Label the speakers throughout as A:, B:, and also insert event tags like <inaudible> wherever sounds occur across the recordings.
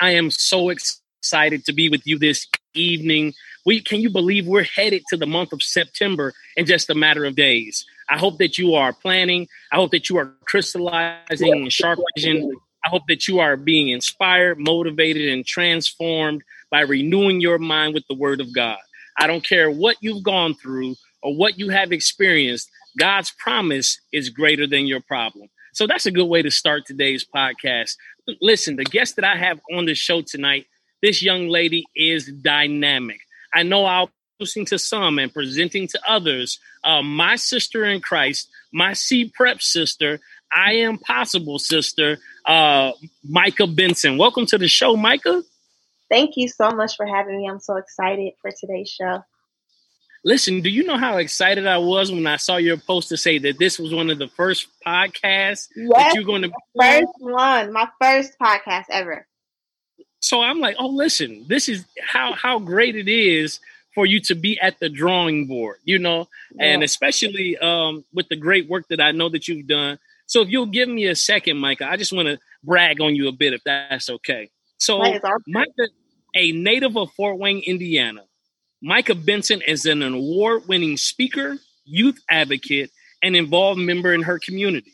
A: I am so excited to be with you this evening. We can you believe we're headed to the month of September in just a matter of days. I hope that you are planning. I hope that you are crystallizing and sharp vision. I hope that you are being inspired, motivated, and transformed by renewing your mind with the word of God. I don't care what you've gone through or what you have experienced, God's promise is greater than your problem. So that's a good way to start today's podcast. Listen, the guest that I have on the show tonight, this young lady is dynamic. I know I'll listening to some and presenting to others. Uh, my sister in Christ, my C Prep sister, I am possible sister, uh, Micah Benson. Welcome to the show, Micah.
B: Thank you so much for having me. I'm so excited for today's show.
A: Listen, do you know how excited I was when I saw your post to say that this was one of the first podcasts yes, that you're going to
B: first one, my first podcast ever.
A: So I'm like, oh, listen, this is how how great it is for you to be at the drawing board, you know, yeah. and especially um, with the great work that I know that you've done. So if you'll give me a second, Micah, I just want to brag on you a bit, if that's okay. So, Micah, a native of Fort Wayne, Indiana, Micah Benson is an award winning speaker, youth advocate, and involved member in her community.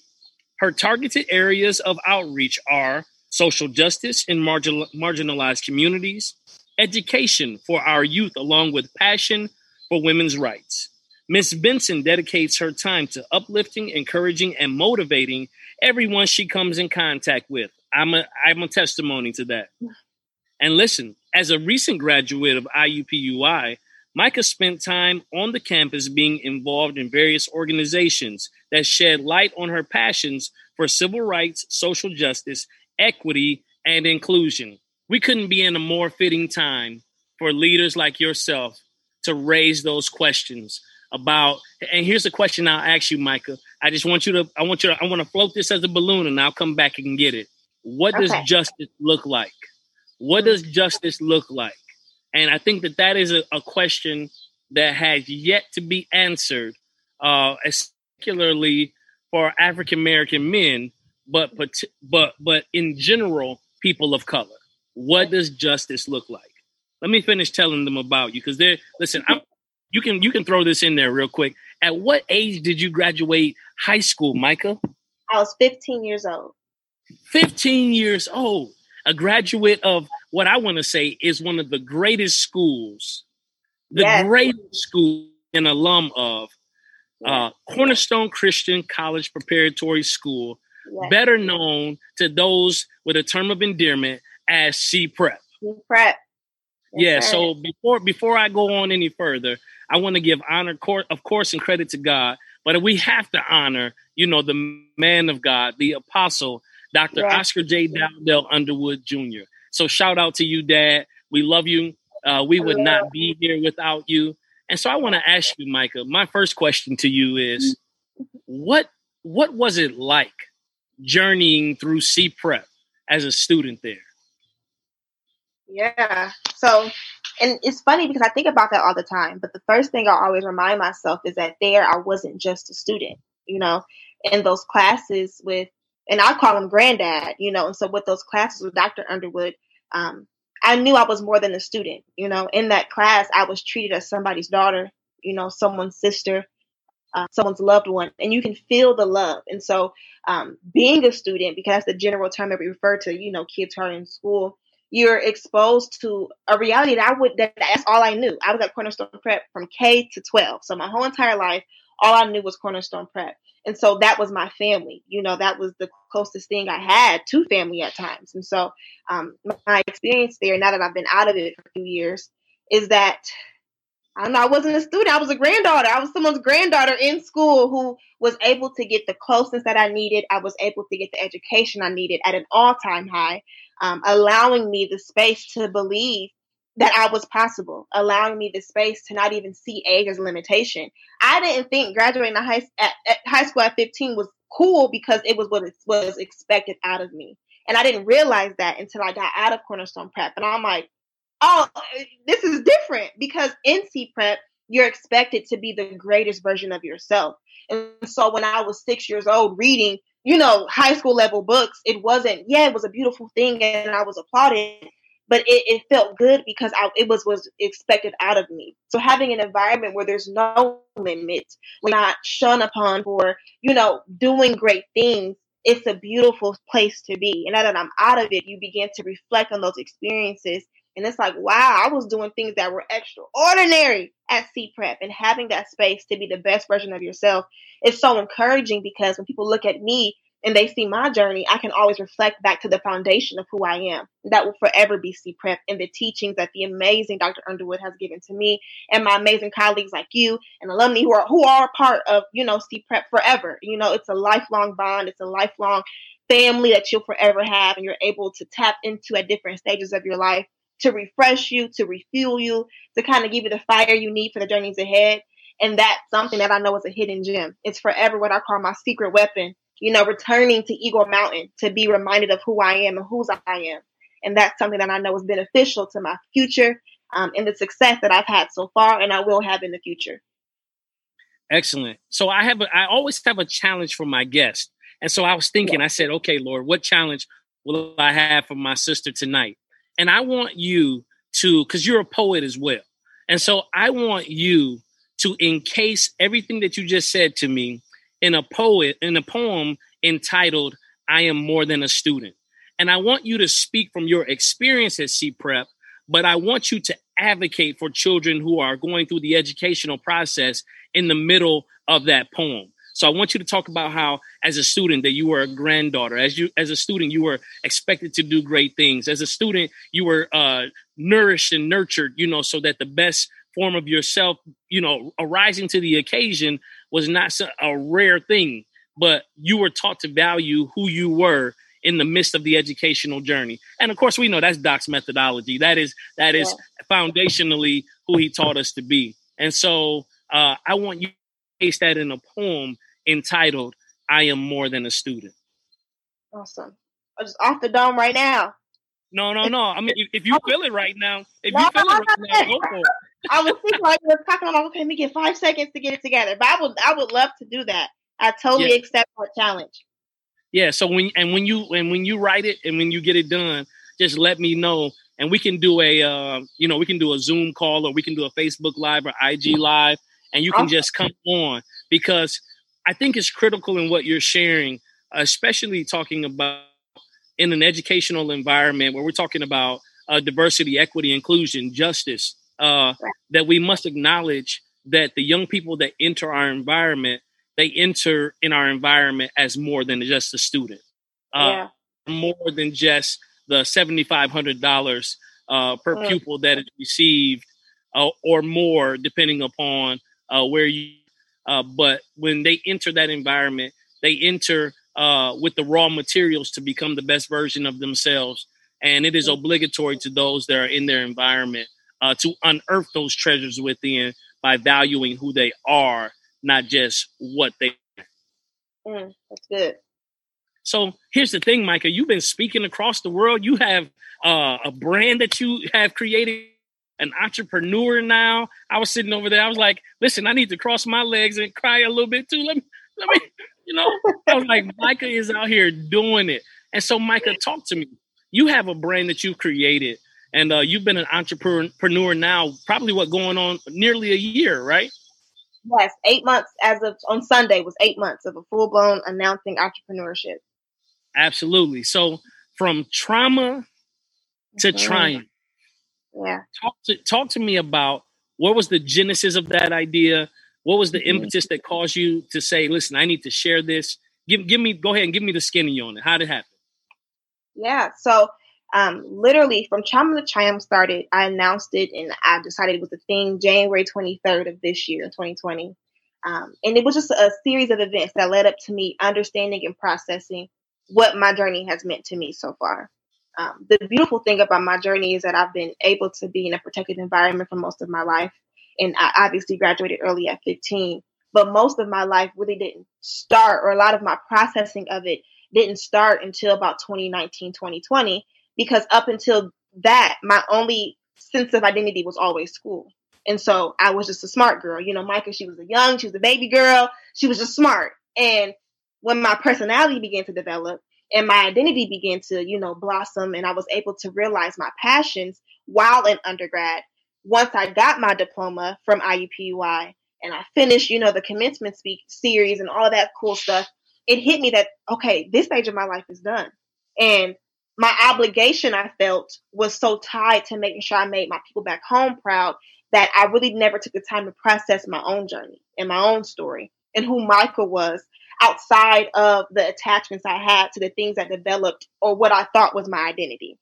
A: Her targeted areas of outreach are social justice in margin- marginalized communities, education for our youth, along with passion for women's rights. Ms. Benson dedicates her time to uplifting, encouraging, and motivating everyone she comes in contact with. I'm a I'm a testimony to that. And listen, as a recent graduate of IUPUI, Micah spent time on the campus being involved in various organizations that shed light on her passions for civil rights, social justice, equity, and inclusion. We couldn't be in a more fitting time for leaders like yourself to raise those questions about and here's a question I'll ask you, Micah. I just want you to I want you to I want to float this as a balloon and I'll come back and get it. What okay. does justice look like? What does justice look like? And I think that that is a, a question that has yet to be answered, uh, particularly for African American men, but but but in general, people of color. What does justice look like? Let me finish telling them about you because they're listen. I'm, you can you can throw this in there real quick. At what age did you graduate high school, Micah?
B: I was 15 years old.
A: 15 years old a graduate of what I want to say is one of the greatest schools, the yes. greatest school, an alum of uh, Cornerstone Christian College Preparatory School, yes. better known to those with a term of endearment as C Prep.
B: Prep.
A: Yeah. So before before I go on any further, I want to give honor, of course, and credit to God. But we have to honor, you know, the man of God, the apostle Dr. Yeah. Oscar J. Dowdell Underwood Jr. So shout out to you, Dad. We love you. Uh, we would not be here without you. And so I want to ask you, Micah. My first question to you is, what what was it like journeying through C Prep as a student there?
B: Yeah. So, and it's funny because I think about that all the time. But the first thing I always remind myself is that there I wasn't just a student. You know, in those classes with and I call him granddad, you know. And so with those classes with Dr. Underwood, um, I knew I was more than a student, you know. In that class, I was treated as somebody's daughter, you know, someone's sister, uh, someone's loved one, and you can feel the love. And so, um, being a student, because that's the general term that we refer to, you know, kids who are in school, you're exposed to a reality that I would that that's all I knew. I was at Cornerstone Prep from K to 12, so my whole entire life, all I knew was Cornerstone Prep. And so that was my family. You know, that was the closest thing I had to family at times. And so um, my experience there, now that I've been out of it for a few years, is that I know I wasn't a student. I was a granddaughter. I was someone's granddaughter in school who was able to get the closeness that I needed. I was able to get the education I needed at an all time high, um, allowing me the space to believe that I was possible, allowing me the space to not even see age as a limitation. I didn't think graduating high, at, at high school at 15 was cool because it was what was expected out of me. And I didn't realize that until I got out of Cornerstone Prep. And I'm like, oh, this is different because in C Prep, you're expected to be the greatest version of yourself. And so when I was six years old reading, you know, high school level books, it wasn't, yeah, it was a beautiful thing and I was applauded, but it, it felt good because I, it was was expected out of me. So having an environment where there's no limit, we're not shunned upon for you know doing great things. It's a beautiful place to be, and now that I'm out of it, you begin to reflect on those experiences, and it's like, wow, I was doing things that were extraordinary at C Prep, and having that space to be the best version of yourself is so encouraging because when people look at me and they see my journey, I can always reflect back to the foundation of who I am. That will forever be C Prep and the teachings that the amazing Dr. Underwood has given to me and my amazing colleagues like you and alumni who are who are a part of, you know, C Prep forever. You know, it's a lifelong bond, it's a lifelong family that you'll forever have and you're able to tap into at different stages of your life to refresh you, to refuel you, to kind of give you the fire you need for the journeys ahead. And that's something that I know is a hidden gem. It's forever what I call my secret weapon you know, returning to Eagle Mountain to be reminded of who I am and whose I am. And that's something that I know is beneficial to my future um, and the success that I've had so far and I will have in the future.
A: Excellent. So I have a, I always have a challenge for my guests. And so I was thinking, yeah. I said, okay, Lord, what challenge will I have for my sister tonight? And I want you to, because you're a poet as well. And so I want you to encase everything that you just said to me in a poet in a poem entitled I am more than a student. And I want you to speak from your experience at C Prep, but I want you to advocate for children who are going through the educational process in the middle of that poem. So I want you to talk about how, as a student, that you were a granddaughter. As you, as a student, you were expected to do great things. As a student, you were uh, nourished and nurtured, you know, so that the best form of yourself, you know, arising to the occasion was not a rare thing, but you were taught to value who you were in the midst of the educational journey. And of course, we know that's Doc's methodology. That is that is yeah. foundationally who he taught us to be. And so uh, I want you to paste that in a poem entitled "I Am More Than a Student."
B: Awesome. I'm just off the dome right now.
A: No, no, no. I mean, if, if you <laughs> feel it right now, if you feel it right now, go <laughs> for it.
B: I was thinking like we were talking about okay, let me get five seconds to get it together. But I would I would love to do that. I totally yeah. accept that challenge.
A: Yeah. So when and when you and when you write it and when you get it done, just let me know and we can do a uh, you know we can do a Zoom call or we can do a Facebook live or IG live and you can just come on because I think it's critical in what you're sharing, especially talking about in an educational environment where we're talking about uh, diversity, equity, inclusion, justice uh, that we must acknowledge that the young people that enter our environment, they enter in our environment as more than just a student, uh, yeah. more than just the seventy five hundred dollars uh, per mm. pupil that is received, uh, or more, depending upon uh, where you. Uh, but when they enter that environment, they enter uh, with the raw materials to become the best version of themselves, and it is mm. obligatory to those that are in their environment uh, to unearth those treasures within by valuing who they are, not just what they.
B: Mm, that's good.
A: So here's the thing, Micah. You've been speaking across the world. You have uh, a brand that you have created, an entrepreneur now. I was sitting over there. I was like, listen, I need to cross my legs and cry a little bit too. Let me, let me, you know. I was like, Micah is out here doing it. And so, Micah, talk to me. You have a brand that you've created and uh, you've been an entrepreneur now, probably what going on nearly a year, right?
B: Yes, eight months as of on Sunday was eight months of a full blown announcing entrepreneurship.
A: Absolutely. So from trauma to mm-hmm. triumph.
B: Yeah.
A: Talk to talk to me about what was the genesis of that idea? What was the mm-hmm. impetus that caused you to say, "Listen, I need to share this"? Give give me go ahead and give me the skinny on it. How did it happen?
B: Yeah. So Um, literally from Trauma to Triumph started, I announced it and I decided it was a thing January 23rd of this year, 2020. Um, and it was just a series of events that led up to me understanding and processing what my journey has meant to me so far. Um, the beautiful thing about my journey is that I've been able to be in a protected environment for most of my life. And I obviously graduated early at 15, but most of my life really didn't start, or a lot of my processing of it didn't start until about 2019, 2020, because up until that, my only sense of identity was always school. And so I was just a smart girl. You know, Micah, she was a young, she was a baby girl. She was just smart. And when my personality began to develop and my identity began to, you know, blossom and I was able to realize my passions while in undergrad, once I got my diploma from IUPUI and I finished, you know, the commencement speak series and all that cool stuff, it hit me that, okay, this stage of my life is done. And my obligation I felt was so tied to making sure I made my people back home proud that I really never took the time to process my own journey and my own story and who Micah was outside of the attachments I had to the things that developed or what I thought was my identity.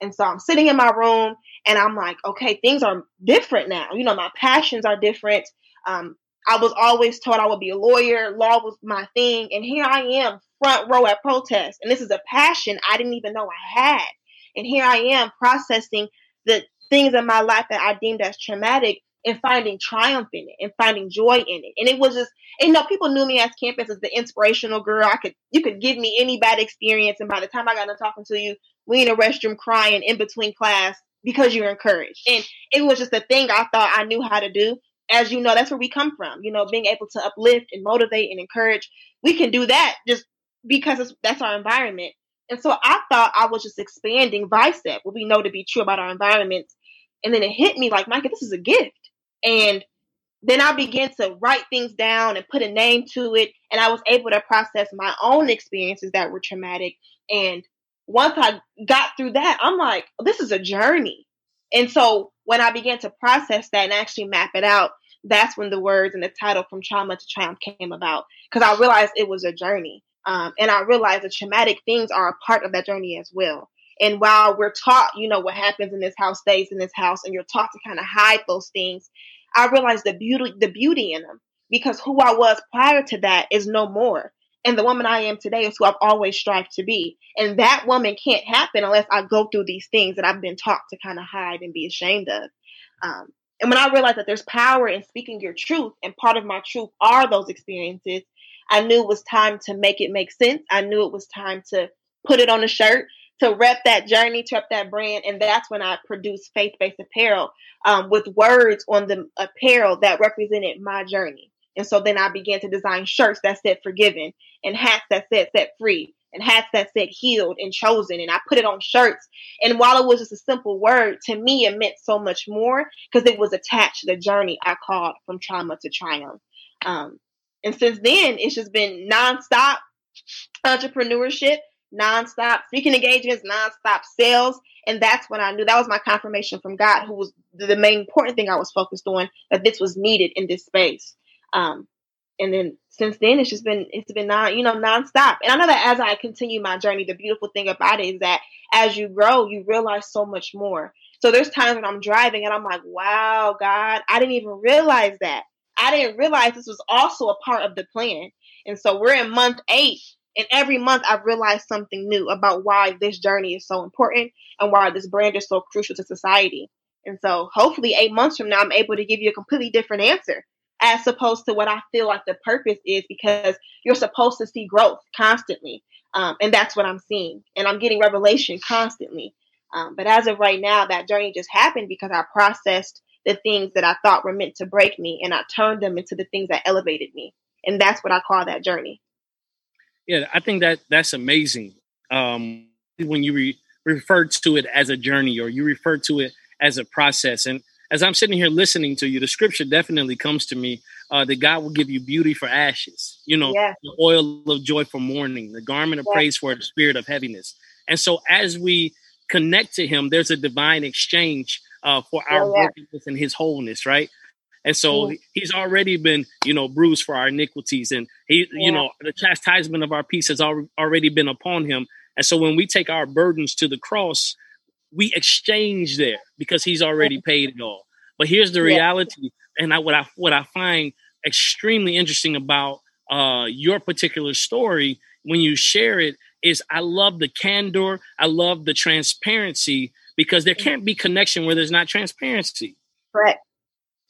B: And so I'm sitting in my room and I'm like, okay, things are different now. You know, my passions are different. Um, I was always told I would be a lawyer. Law was my thing. And here I am, front row at protest. And this is a passion I didn't even know I had. And here I am processing the things in my life that I deemed as traumatic and finding triumph in it and finding joy in it. And it was just, you know, people knew me as campus as the inspirational girl. I could, you could give me any bad experience. And by the time I got done talking to you, we in a restroom crying in between class because you're encouraged. And it was just a thing I thought I knew how to do. As you know, that's where we come from, you know, being able to uplift and motivate and encourage. We can do that just because that's our environment. And so I thought I was just expanding VICEP, what we know to be true about our environment. And then it hit me like, Micah, this is a gift. And then I began to write things down and put a name to it. And I was able to process my own experiences that were traumatic. And once I got through that, I'm like, this is a journey. And so when I began to process that and actually map it out, that's when the words and the title from trauma to triumph came about because I realized it was a journey. Um, and I realized that traumatic things are a part of that journey as well. And while we're taught, you know, what happens in this house stays in this house, and you're taught to kind of hide those things, I realized the beauty, the beauty in them because who I was prior to that is no more. And the woman I am today is who I've always strived to be. And that woman can't happen unless I go through these things that I've been taught to kind of hide and be ashamed of. Um, and when I realized that there's power in speaking your truth, and part of my truth are those experiences, I knew it was time to make it make sense. I knew it was time to put it on a shirt to rep that journey, to rep that brand. And that's when I produced faith based apparel um, with words on the apparel that represented my journey. And so then I began to design shirts that said forgiven and hats that said set free and hats that said healed and chosen. And I put it on shirts. And while it was just a simple word, to me, it meant so much more because it was attached to the journey I called from trauma to triumph. Um, and since then, it's just been nonstop entrepreneurship nonstop speaking engagements, nonstop sales. And that's when I knew that was my confirmation from God, who was the main important thing I was focused on, that this was needed in this space. Um, and then since then, it's just been it's been non you know nonstop. And I know that as I continue my journey, the beautiful thing about it is that as you grow, you realize so much more. So there's times when I'm driving and I'm like, wow, God, I didn't even realize that. I didn't realize this was also a part of the plan. And so we're in month eight and every month I've realized something new about why this journey is so important and why this brand is so crucial to society. And so hopefully eight months from now, I'm able to give you a completely different answer as opposed to what I feel like the purpose is because you're supposed to see growth constantly. Um, and that's what I'm seeing. And I'm getting revelation constantly. Um, but as of right now, that journey just happened because I processed the things that I thought were meant to break me and I turned them into the things that elevated me. And that's what I call that journey.
A: Yeah, I think that that's amazing. Um, when you re- refer to it as a journey or you refer to it as a process, and as I'm sitting here listening to you, the scripture definitely comes to me uh, that God will give you beauty for ashes, you know, yeah. the oil of joy for mourning, the garment of yeah. praise for the spirit of heaviness. And so, as we connect to Him, there's a divine exchange uh, for our yeah, brokenness and His wholeness, right? And so yeah. he's already been, you know, bruised for our iniquities. And he, yeah. you know, the chastisement of our peace has al- already been upon him. And so when we take our burdens to the cross, we exchange there because he's already <laughs> paid it all. But here's the reality, and I, what I what I find extremely interesting about uh, your particular story when you share it is I love the candor, I love the transparency because there can't be connection where there's not transparency.
B: Correct.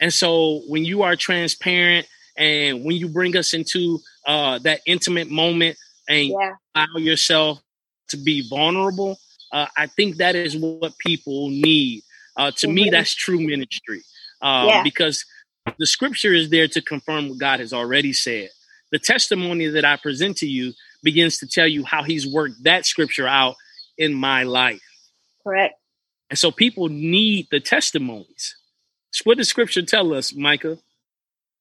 A: And so when you are transparent and when you bring us into uh, that intimate moment and yeah. allow yourself to be vulnerable, uh, I think that is what people need. Uh, to mm-hmm. me, that's true ministry um, yeah. because the scripture is there to confirm what God has already said. The testimony that I present to you begins to tell you how He's worked that scripture out in my life.
B: Correct.
A: And so people need the testimonies. What does scripture tell us, Micah?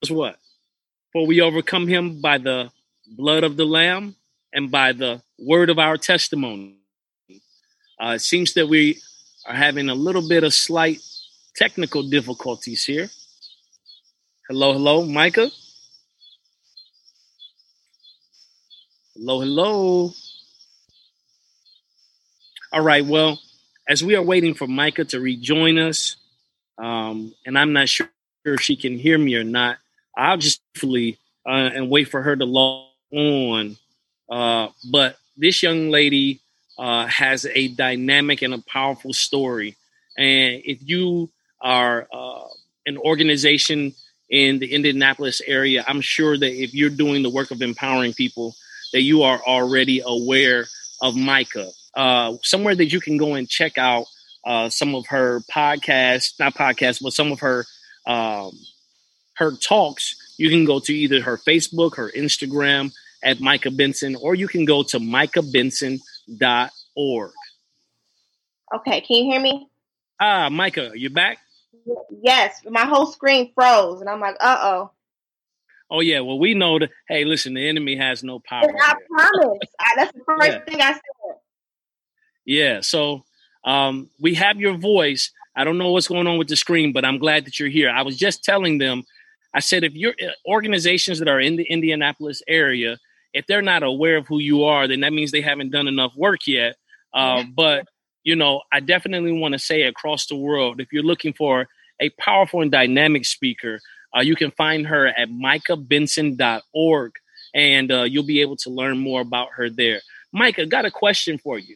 A: What? For we overcome him by the blood of the Lamb and by the word of our testimony. Uh, it seems that we are having a little bit of slight technical difficulties here. Hello, hello, Micah. Hello, hello. All right, well, as we are waiting for Micah to rejoin us, um, and I'm not sure if she can hear me or not, I'll just hopefully uh, and wait for her to log on. Uh, but this young lady uh, has a dynamic and a powerful story. And if you are uh, an organization in the Indianapolis area, I'm sure that if you're doing the work of empowering people, that you are already aware of Micah. Uh, somewhere that you can go and check out uh, some of her podcasts, not podcasts, but some of her um, her talks. You can go to either her Facebook, her Instagram at Micah Benson, or you can go to micahbenson.org.
B: Okay, can you hear me?
A: Ah, Micah, you back?
B: Yes, my whole screen froze, and I'm like, uh oh.
A: Oh yeah, well we know that. Hey, listen, the enemy has no power.
B: I promise. I, that's the first yeah. thing I said.
A: Yeah, so um, we have your voice. I don't know what's going on with the screen, but I'm glad that you're here. I was just telling them, I said, if your uh, organizations that are in the Indianapolis area, if they're not aware of who you are, then that means they haven't done enough work yet. Uh, but you know, I definitely want to say across the world, if you're looking for a powerful and dynamic speaker, uh, you can find her at micahbenson.org and uh, you'll be able to learn more about her there. Micah, got a question for you.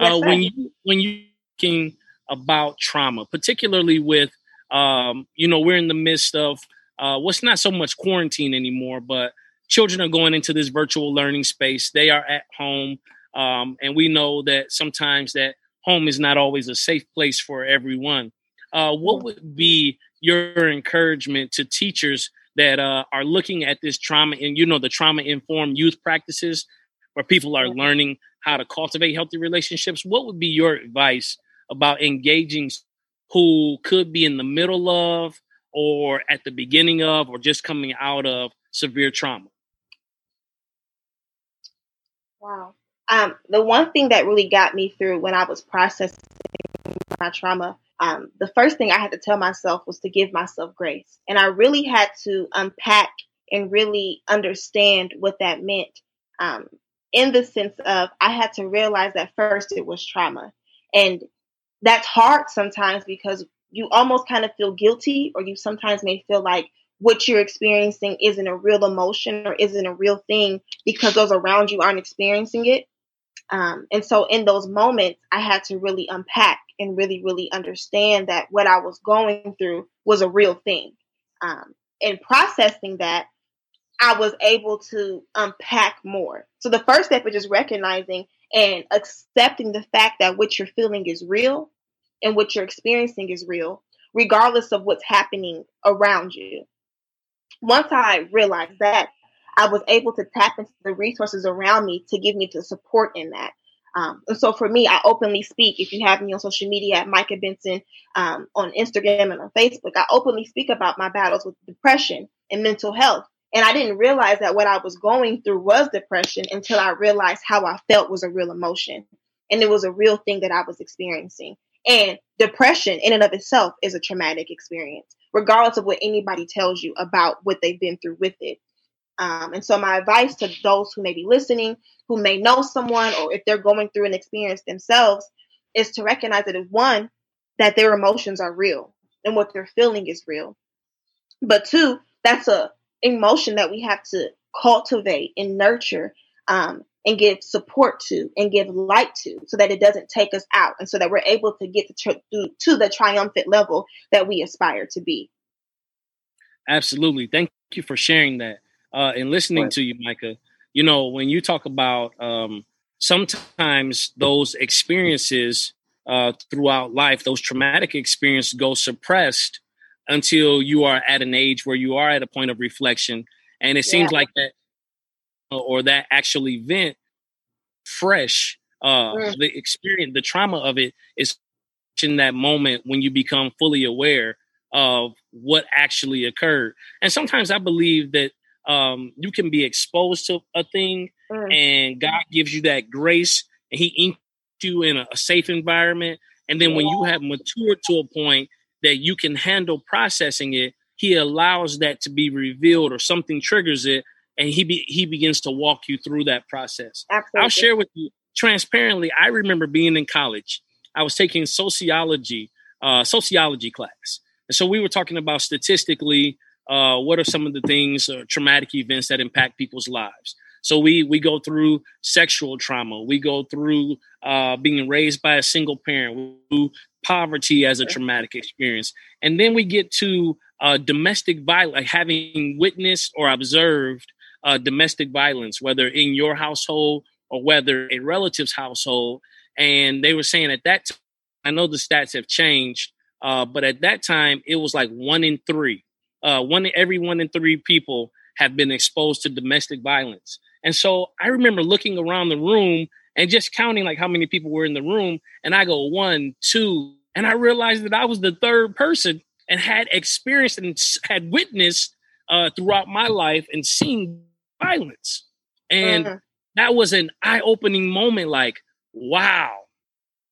A: Uh, when you when you thinking about trauma, particularly with um, you know we're in the midst of uh, what's not so much quarantine anymore, but children are going into this virtual learning space. They are at home, um, and we know that sometimes that home is not always a safe place for everyone. Uh, what would be your encouragement to teachers that uh, are looking at this trauma and you know the trauma informed youth practices where people are learning how to cultivate healthy relationships, what would be your advice about engaging who could be in the middle of or at the beginning of or just coming out of severe trauma?
B: Wow. Um, the one thing that really got me through when I was processing my trauma, um, the first thing I had to tell myself was to give myself grace. And I really had to unpack and really understand what that meant. Um, in the sense of I had to realize that first it was trauma. And that's hard sometimes because you almost kind of feel guilty, or you sometimes may feel like what you're experiencing isn't a real emotion or isn't a real thing because those around you aren't experiencing it. Um, and so in those moments, I had to really unpack and really, really understand that what I was going through was a real thing. Um, and processing that, I was able to unpack more. So the first step is just recognizing and accepting the fact that what you're feeling is real and what you're experiencing is real, regardless of what's happening around you. Once I realized that, I was able to tap into the resources around me to give me the support in that. Um, and so for me, I openly speak. If you have me on social media at Micah Benson um, on Instagram and on Facebook, I openly speak about my battles with depression and mental health. And I didn't realize that what I was going through was depression until I realized how I felt was a real emotion. And it was a real thing that I was experiencing. And depression in and of itself is a traumatic experience, regardless of what anybody tells you about what they've been through with it. Um, and so, my advice to those who may be listening, who may know someone, or if they're going through an experience themselves, is to recognize that one, that their emotions are real and what they're feeling is real. But two, that's a emotion that we have to cultivate and nurture um, and give support to and give light to so that it doesn't take us out and so that we're able to get to, to the triumphant level that we aspire to be.
A: Absolutely. Thank you for sharing that uh, and listening to you, Micah. You know, when you talk about um, sometimes those experiences uh, throughout life, those traumatic experiences go suppressed until you are at an age where you are at a point of reflection. And it yeah. seems like that or that actual event fresh. Uh, mm. The experience, the trauma of it is in that moment when you become fully aware of what actually occurred. And sometimes I believe that um, you can be exposed to a thing mm. and God gives you that grace and He inks you in a, a safe environment. And then yeah. when you have matured to a point that you can handle processing it, He allows that to be revealed or something triggers it and he be, he begins to walk you through that process. Absolutely. I'll share with you transparently. I remember being in college. I was taking sociology uh, sociology class, and so we were talking about statistically uh, what are some of the things uh, traumatic events that impact people's lives. So we we go through sexual trauma. We go through uh, being raised by a single parent, poverty as a traumatic experience, and then we get to uh, domestic violence, like having witnessed or observed uh, domestic violence, whether in your household or whether a relative's household. And they were saying at that time, I know the stats have changed, uh, but at that time it was like one in three. Uh, one every one in three people have been exposed to domestic violence. And so I remember looking around the room and just counting like how many people were in the room. And I go one, two, and I realized that I was the third person and had experienced and had witnessed uh, throughout my life and seen violence. And uh-huh. that was an eye opening moment like, wow.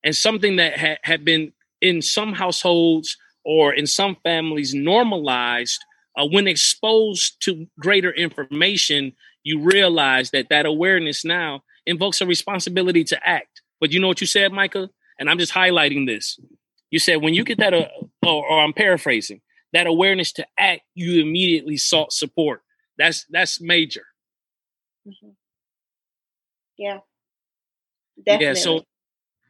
A: And something that ha- had been in some households or in some families normalized uh, when exposed to greater information you realize that that awareness now invokes a responsibility to act but you know what you said micah and i'm just highlighting this you said when you get that uh, or, or i'm paraphrasing that awareness to act you immediately sought support that's that's major
B: Mm-hmm. Yeah. Definitely.
A: Yeah. So,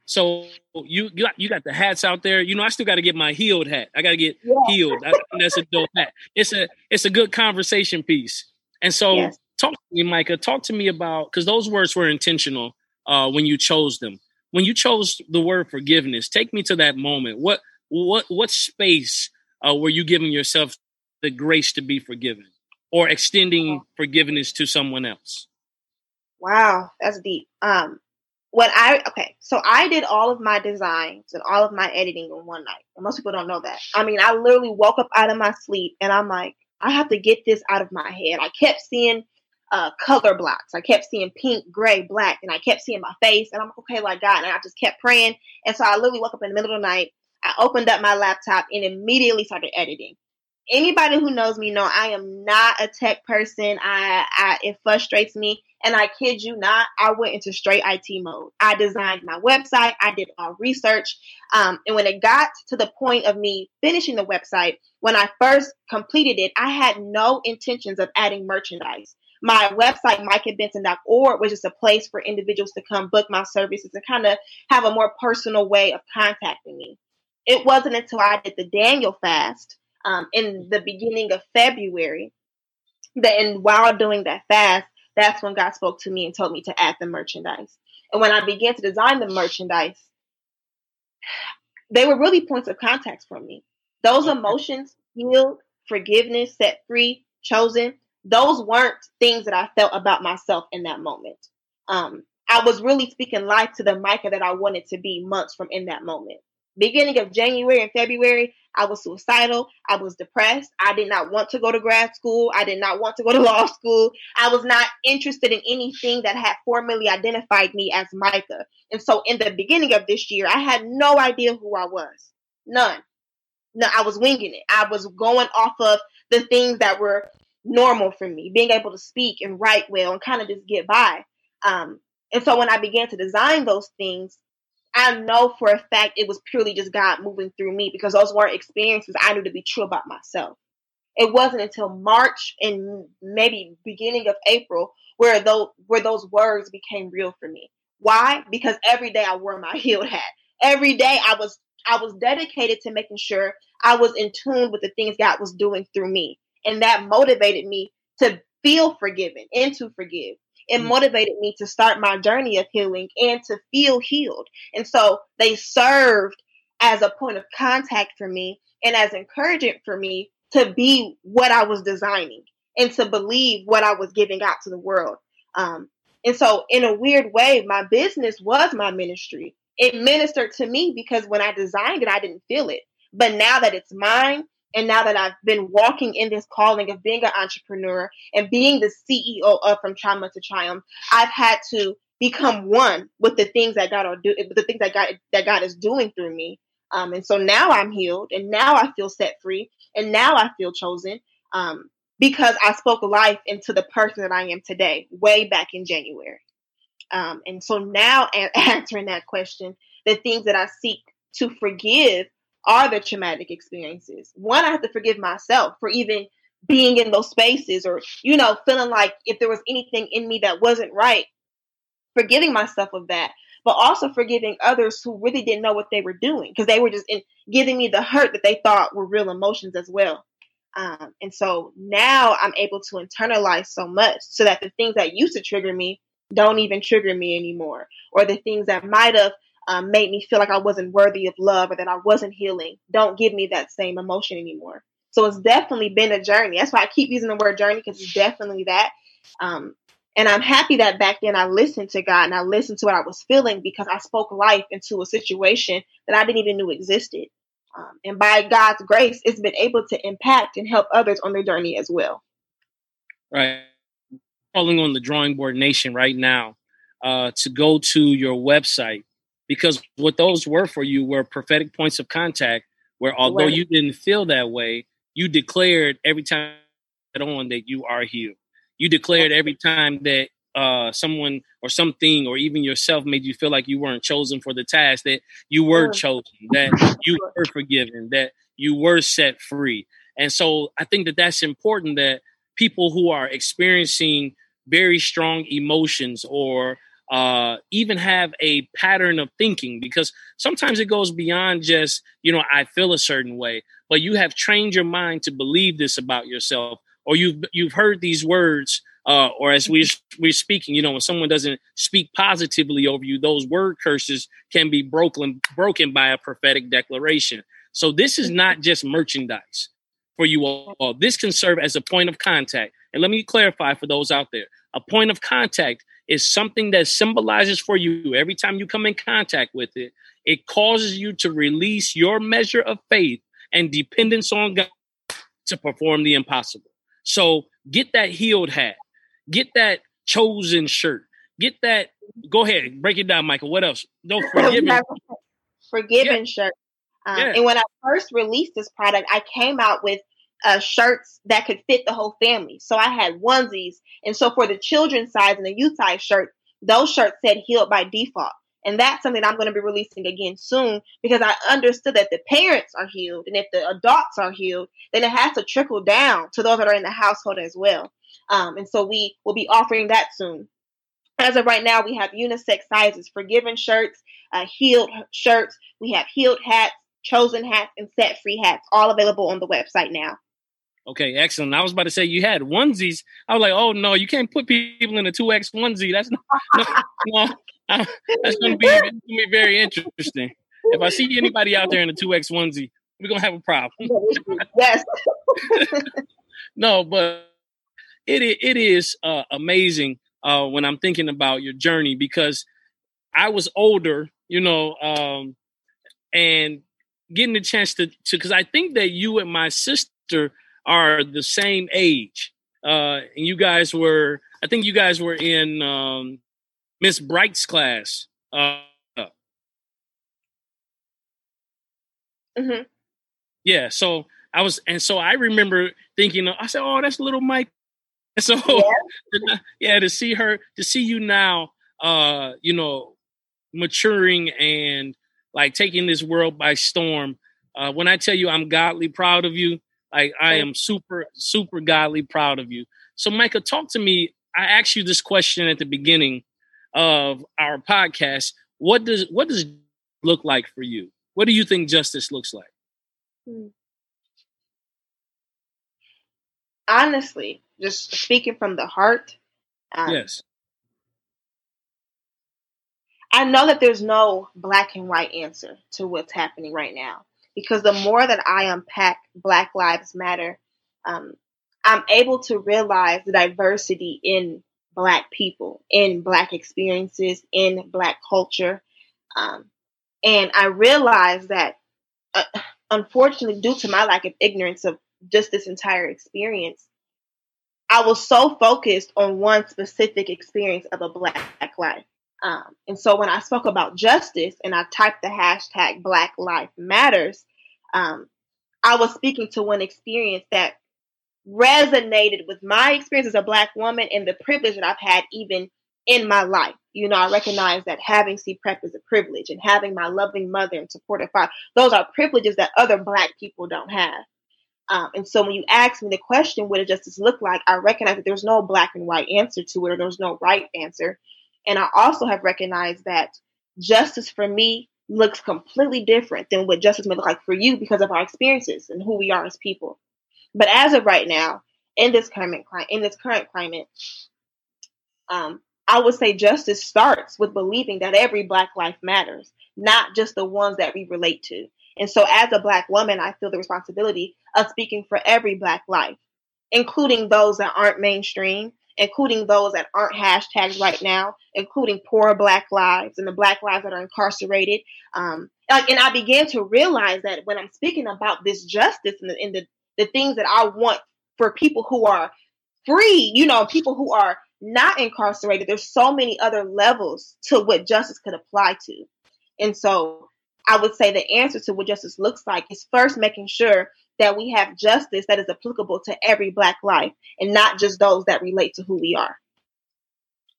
A: so you you got, you got the hats out there. You know, I still got to get my healed hat. I got to get yeah. healed. I, that's a dope hat. It's a it's a good conversation piece. And so, yes. Talk to me, Micah. Talk to me about because those words were intentional uh, when you chose them. When you chose the word forgiveness, take me to that moment. What what what space uh, were you giving yourself the grace to be forgiven? or extending forgiveness to someone else?
B: Wow, that's deep. Um, when I okay, so I did all of my designs and all of my editing in one night. And most people don't know that. I mean, I literally woke up out of my sleep and I'm like, I have to get this out of my head. I kept seeing uh, color blocks. I kept seeing pink, gray, black, and I kept seeing my face. And I'm like, okay, like God. And I just kept praying. And so I literally woke up in the middle of the night. I opened up my laptop and immediately started editing anybody who knows me know I am not a tech person. I, I it frustrates me. And I kid you not, I went into straight IT mode. I designed my website. I did all research. Um, and when it got to the point of me finishing the website, when I first completed it, I had no intentions of adding merchandise. My website, micahbenson.org, was just a place for individuals to come book my services and kind of have a more personal way of contacting me. It wasn't until I did the Daniel fast um, in the beginning of February. That and while doing that fast, that's when God spoke to me and told me to add the merchandise. And when I began to design the merchandise, they were really points of contact for me. Those emotions, healed, forgiveness, set free, chosen, those weren't things that I felt about myself in that moment. Um, I was really speaking life to the Micah that I wanted to be months from in that moment beginning of January and February, I was suicidal. I was depressed. I did not want to go to grad school. I did not want to go to <laughs> law school. I was not interested in anything that had formally identified me as Micah. And so in the beginning of this year, I had no idea who I was. None. No, I was winging it. I was going off of the things that were normal for me, being able to speak and write well and kind of just get by. Um, and so when I began to design those things, I know for a fact it was purely just God moving through me because those weren't experiences I knew to be true about myself. It wasn't until March and maybe beginning of April where those where those words became real for me. Why? Because every day I wore my <laughs> healed hat. Every day I was I was dedicated to making sure I was in tune with the things God was doing through me. And that motivated me to feel forgiven and to forgive. It mm. motivated me to start my journey of healing and to feel healed. And so they served as a point of contact for me and as encouragement for me to be what I was designing and to believe what I was giving out to the world. Um, and so, in a weird way, my business was my ministry. It ministered to me because when I designed it, I didn't feel it. But now that it's mine, and now that I've been walking in this calling of being an entrepreneur and being the CEO of From Trauma to Triumph, I've had to become one with the things that God are do, the things that God that God is doing through me. Um, and so now I'm healed, and now I feel set free, and now I feel chosen um, because I spoke life into the person that I am today, way back in January. Um, and so now, <laughs> answering that question, the things that I seek to forgive are the traumatic experiences. One, I have to forgive myself for even being in those spaces or, you know, feeling like if there was anything in me that wasn't right, forgiving myself of that but also forgiving others who really didn't know what they were doing because they were just in, giving me the hurt that they thought were real emotions as well. Um, and so now I'm able to internalize so much so that the things that used to trigger me don't even trigger me anymore, or the things that might have um, made me feel like I wasn't worthy of love or that I wasn't healing don't give me that same emotion anymore. So it's definitely been a journey. That's why I keep using the word journey because it's definitely that. Um, and I'm happy that back then I listened to God and I listened to what I was feeling because I spoke life into a situation that I didn't even know existed. Um, and by God's grace, it's been able to impact and help others on their journey as well.
A: Right. Calling on the Drawing Board Nation right now uh, to go to your website because what those were for you were prophetic points of contact where although right. you didn't feel that way, you declared every time on that you are healed. You declared every time that uh, someone or something or even yourself made you feel like you weren't chosen for the task, that you were chosen, that you were forgiven, that you were set free. And so I think that that's important that people who are experiencing very strong emotions or uh, even have a pattern of thinking because sometimes it goes beyond just, you know, I feel a certain way, but you have trained your mind to believe this about yourself or you've you've heard these words uh, or as we we're speaking, you know, when someone doesn't speak positively over you, those word curses can be broken broken by a prophetic declaration. So this is not just merchandise for you all. This can serve as a point of contact. And let me clarify for those out there: a point of contact is something that symbolizes for you every time you come in contact with it. It causes you to release your measure of faith and dependence on God to perform the impossible. So get that healed hat, get that chosen shirt, get that. Go ahead, break it down, Micah. What else? No <laughs> forgiven,
B: forgiven yeah. shirt. Um, yeah. And when I first released this product, I came out with uh, shirts that could fit the whole family. So I had onesies, and so for the children's size and the youth size shirt, those shirts said healed by default. And that's something I'm going to be releasing again soon because I understood that the parents are healed. And if the adults are healed, then it has to trickle down to those that are in the household as well. Um, and so we will be offering that soon. As of right now, we have unisex sizes, forgiven shirts, uh, healed shirts. We have healed hats, chosen hats, and set free hats, all available on the website now.
A: Okay, excellent. I was about to say you had onesies. I was like, oh no, you can't put people in a two X onesie. That's not, no, no, <laughs> that's going to be, be very interesting. If I see anybody out there in a two X onesie, we're gonna have a problem. <laughs> yes. <laughs> no, but it it is uh, amazing uh, when I'm thinking about your journey because I was older, you know, um, and getting the chance to to because I think that you and my sister are the same age, uh, and you guys were I think you guys were in um, Miss Bright's class. Uh,
B: mm-hmm.
A: Yeah, so I was, and so I remember thinking, I said, "Oh, that's little Mike." And <laughs> so, yeah. yeah, to see her, to see you now, uh, you know, maturing and like taking this world by storm. Uh, when I tell you I'm godly proud of you, like I am super, super godly proud of you. So, Micah, talk to me. I asked you this question at the beginning of our podcast. What does what does look like for you? What do you think justice looks like? Hmm.
B: Honestly, just speaking from the heart.
A: Um, yes.
B: I know that there's no black and white answer to what's happening right now because the more that I unpack Black Lives Matter, um, I'm able to realize the diversity in Black people, in Black experiences, in Black culture. Um, and I realize that, uh, unfortunately, due to my lack of ignorance of just this entire experience, I was so focused on one specific experience of a Black life. Um, and so when I spoke about justice and I typed the hashtag Black Life Matters, um, I was speaking to one experience that resonated with my experience as a Black woman and the privilege that I've had even in my life. You know, I recognize that having C Prep is a privilege and having my loving mother and supportive father, those are privileges that other Black people don't have. Um, and so when you ask me the question, what does justice look like? I recognize that there's no black and white answer to it or there's no right answer. And I also have recognized that justice for me looks completely different than what justice may look like for you because of our experiences and who we are as people. But as of right now, in this current in this current climate, um, I would say justice starts with believing that every Black life matters, not just the ones that we relate to. And so, as a Black woman, I feel the responsibility of speaking for every Black life, including those that aren't mainstream, including those that aren't hashtags right now, including poor Black lives and the Black lives that are incarcerated. Um, and I began to realize that when I'm speaking about this justice and, the, and the, the things that I want for people who are free, you know, people who are not incarcerated, there's so many other levels to what justice could apply to. And so I would say the answer to what justice looks like is first making sure that we have justice that is applicable to every Black life and not just those that relate to who we are.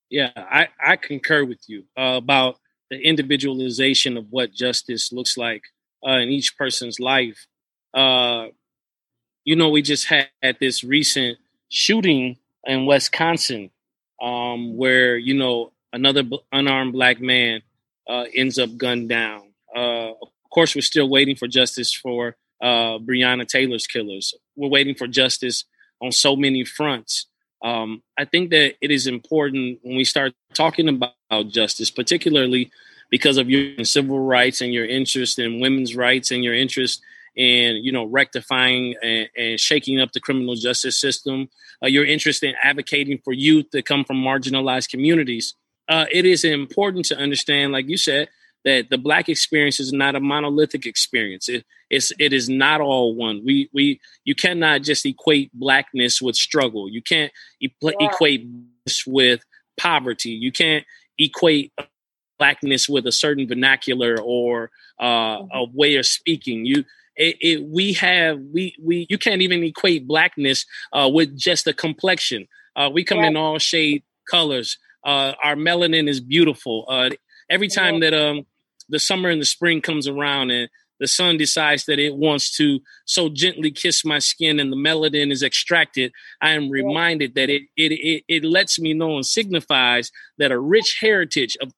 A: Yeah, I, I concur with you uh, about the individualization of what justice looks like uh, in each person's life. Uh, you know, we just had this recent shooting in Wisconsin um, where, you know, another unarmed black man uh, ends up gunned down. Uh, of course, we're still waiting for justice for uh, Breonna Taylor's killers. We're waiting for justice on so many fronts. Um, I think that it is important when we start talking about justice, particularly because of your civil rights and your interest in women's rights and your interest in you know rectifying and, and shaking up the criminal justice system, uh, your interest in advocating for youth that come from marginalized communities. Uh, it is important to understand, like you said, that the black experience is not a monolithic experience. It, it's it is not all one. We we you cannot just equate blackness with struggle. You can't e- yeah. equate this with poverty. You can't equate blackness with a certain vernacular or uh, mm-hmm. a way of speaking. You it, it, we have we we you can't even equate blackness uh, with just a complexion. Uh, we come yeah. in all shade colors. Uh, our melanin is beautiful. Uh, every time that um the summer and the spring comes around and the sun decides that it wants to so gently kiss my skin and the melanin is extracted, I am reminded that it it it, it lets me know and signifies that a rich heritage of